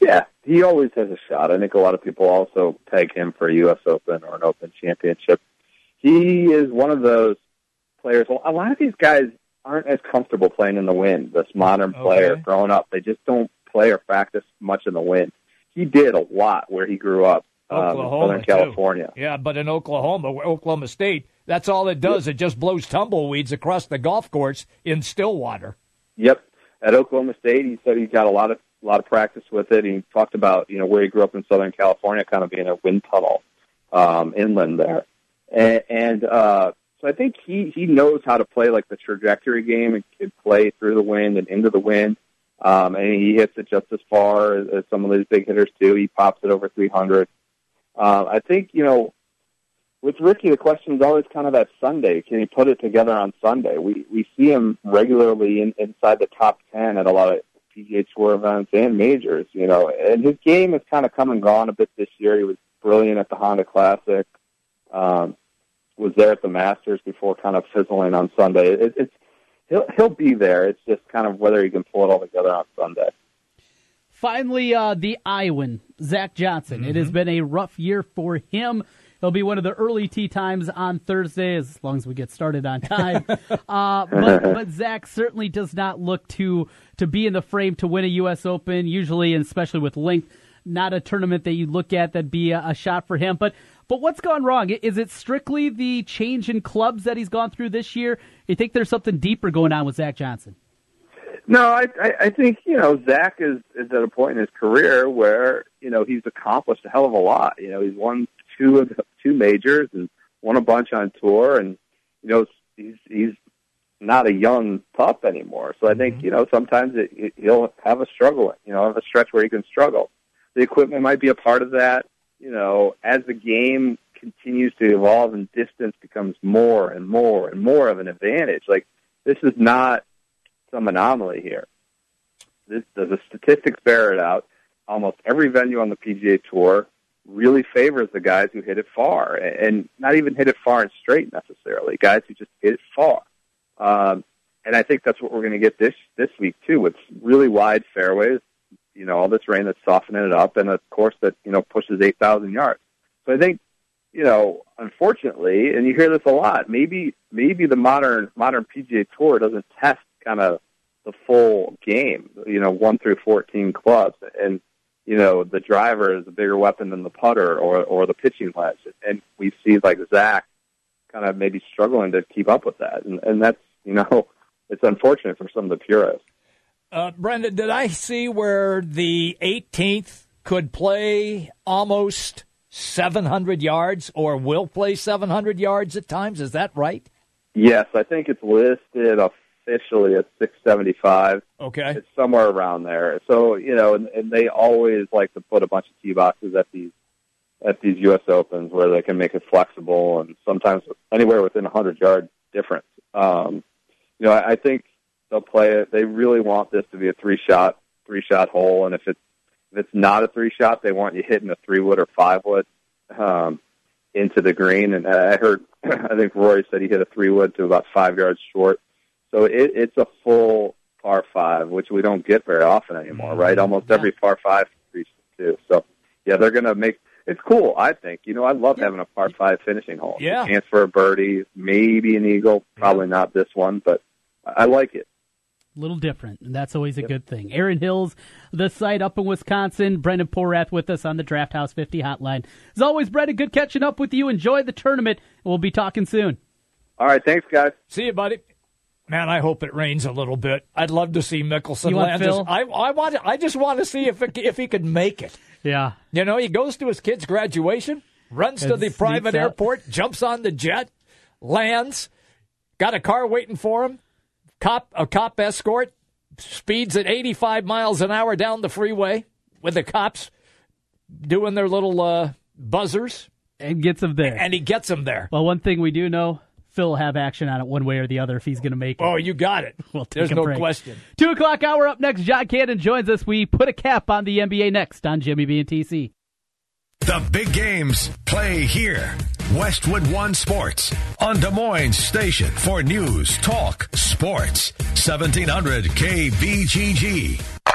Yeah, he always has a shot. I think a lot of people also peg him for a U.S. Open or an Open Championship. He is one of those players. Well, a lot of these guys aren't as comfortable playing in the wind. This modern player Okay. growing up, they just don't play or practice much in the wind. He did a lot where he grew up, um, Oklahoma, too. California. Yeah, but in Oklahoma, Oklahoma State, that's all it does. It just blows tumbleweeds across the golf course in Stillwater. Yep. At Oklahoma State, he said he got a lot of a lot of practice with it. He talked about you know where he grew up in Southern California, kind of being a wind tunnel um, inland there, and, and uh, so I think he he knows how to play like the trajectory game and can play through the wind and into the wind. Um, and he hits it just as far as, as some of these big hitters do. He pops it over 300. Uh, I think you know with Rickie, the question is always kind of that Sunday. Can he put it together on Sunday? We we see him regularly in, inside the top ten at a lot of PGA Tour events and majors. You know, and his game has kind of come and gone a bit this year. He was brilliant at the Honda Classic. Um, was there at the Masters before kind of fizzling on Sunday. It, it's he'll he'll be there. It's just kind of whether he can pull it all together on Sunday. Finally, uh, the Iowan, Zach Johnson. It has been a rough year for him. It'll be one of the early tee times on Thursday, as long as we get started on time. uh, but, but Zach certainly does not look to to be in the frame to win a U.S. Open. Usually, and especially with length, not a tournament that you look at that'd be a, a shot for him. But but what's gone wrong? Is it strictly the change in clubs that he's gone through this year? You think there's something deeper going on with Zach Johnson? No, I, I, I think you know Zach is is at a point in his career where you know he's accomplished a hell of a lot. You know, he's won two of the two majors and won a bunch on tour, and you know he's he's not a young pup anymore. So I think mm-hmm. you know sometimes it, it, he'll have a struggle. You know, have a stretch where he can struggle. The equipment might be a part of that. You know, as the game continues to evolve and distance becomes more and more and more of an advantage. Like this is not some anomaly here. This, the statistics bear it out. Almost every venue on the PGA Tour really favors the guys who hit it far, and not even hit it far and straight necessarily. Guys who just hit it far, um, and I think that's what we're going to get this this week too, with really wide fairways. You know, all this rain that's softening it up, and a course that you know pushes eight thousand yards. So I think you know, unfortunately, and you hear this a lot. Maybe maybe the modern modern PGA Tour doesn't test kind of the full game. You know, one through fourteen clubs, and you know the driver is a bigger weapon than the putter or or the pitching wedge. And we see like Zach kind of maybe struggling to keep up with that, and and that's you know it's unfortunate for some of the purists. Uh, Brendan, did I see where the 18th could play almost 700 yards or will play 700 yards at times? Is that right? Yes, I think it's listed officially at 675. Okay. It's somewhere around there. So, you know, and, and they always like to put a bunch of tee boxes at these at these US Opens where they can make it flexible and sometimes anywhere within a 100 yard difference. Um, you know, I, I think they'll play it. They really want this to be a three shot, three shot hole. And if it's, if it's not a three shot, they want you hitting a three wood or five wood, um, into the green. And I heard, I think Rory said he hit a three wood to about five yards short. So it, it's a full par five, which we don't get very often anymore, right? Mm-hmm. Almost every par five reaches two. So yeah, they're going to make, it's cool, I think. You know, I love having a par five finishing hole. Yeah. Chance for a birdie, maybe an eagle, probably not this one, but I I like it. A little different, and that's always a good thing. Erin Hills, the site up in Wisconsin. Brendan Porath with us on the Draft House 50 hotline. As always, Brendan, good catching up with you. Enjoy the tournament. We'll be talking soon. All right, thanks, guys. See you, buddy. Man, I hope it rains a little bit. I'd love to see Mickelson You want land. Phil? I, I want. I just want to see if it, if he could make it. Yeah. You know, he goes to his kid's graduation, runs to the private out. airport, jumps on the jet, lands, got a car waiting for him, cop a cop escort, speeds at 85 miles an hour down the freeway with the cops doing their little uh, buzzers, And gets him there. and he gets him there. Well, one thing we do know, Phil will have action on it one way or the other if he's going to make it. Oh, you got it. We'll take There's a no break. question. Two o'clock hour up next. John Cannon joins us. We put a cap on the NBA next on Jimmy B and TC. The big games play here. Westwood One Sports on Des Moines Station for news, talk, sports. 1700 KBGG.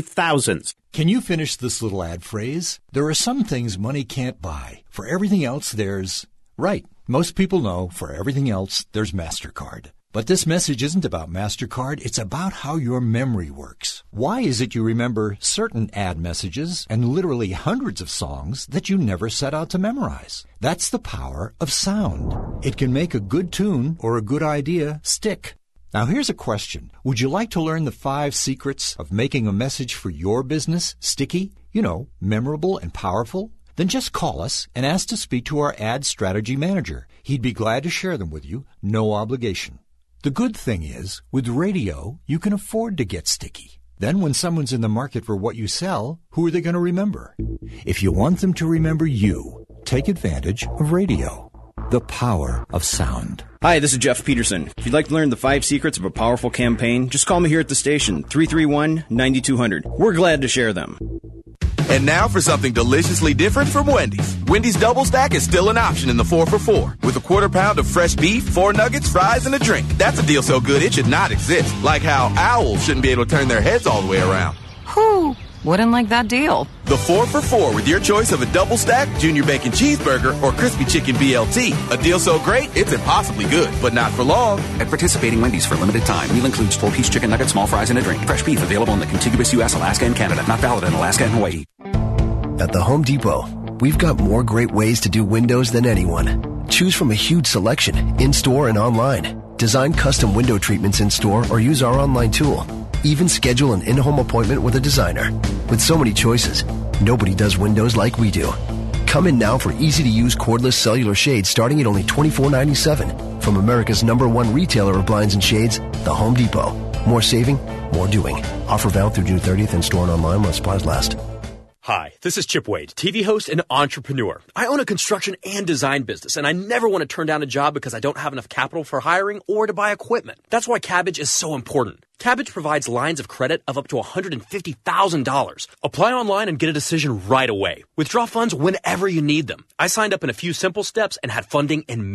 thousands. Can you finish this little ad phrase? There are some things money can't buy. For everything else, there's. Right. Most people know for everything else, there's MasterCard. But this message isn't about MasterCard, it's about how your memory works. Why is it you remember certain ad messages and literally hundreds of songs that you never set out to memorize? That's the power of sound. It can make a good tune or a good idea stick. Now, here's a question. Would you like to learn the five secrets of making a message for your business sticky, you know, memorable and powerful? Then just call us and ask to speak to our ad strategy manager. He'd be glad to share them with you, no obligation. The good thing is, with radio, you can afford to get sticky. Then when someone's in the market for what you sell, who are they going to remember? If you want them to remember you, take advantage of radio. The power of sound. Hi, this is Jeff Peterson. If you'd like to learn the five secrets of a powerful campaign, just call me here at the station, 331 9200. We're glad to share them. And now for something deliciously different from Wendy's. Wendy's Double Stack is still an option in the 4 for 4 with a quarter pound of fresh beef, four nuggets, fries, and a drink. That's a deal so good it should not exist. Like how owls shouldn't be able to turn their heads all the way around. Whew. Wouldn't like that deal. The 4 for 4 with your choice of a double stack, junior bacon cheeseburger, or crispy chicken BLT. A deal so great, it's impossibly good, but not for long. At participating Wendy's for a limited time, meal includes full piece chicken nuggets, small fries, and a drink. Fresh beef available in the contiguous U.S., Alaska, and Canada. Not valid in Alaska and Hawaii. At the Home Depot, we've got more great ways to do windows than anyone. Choose from a huge selection, in store and online. Design custom window treatments in store or use our online tool. Even schedule an in home appointment with a designer. With so many choices, nobody does windows like we do. Come in now for easy to use cordless cellular shades starting at only $24.97 from America's number one retailer of blinds and shades, The Home Depot. More saving, more doing. Offer valid through June 30th and store and online while supplies last. Hi, this is Chip Wade, TV host and entrepreneur. I own a construction and design business, and I never want to turn down a job because I don't have enough capital for hiring or to buy equipment. That's why Kabbage is so important. Kabbage provides lines of credit of up to $150,000. Apply online and get a decision right away. Withdraw funds whenever you need them. I signed up in a few simple steps and had funding in minutes.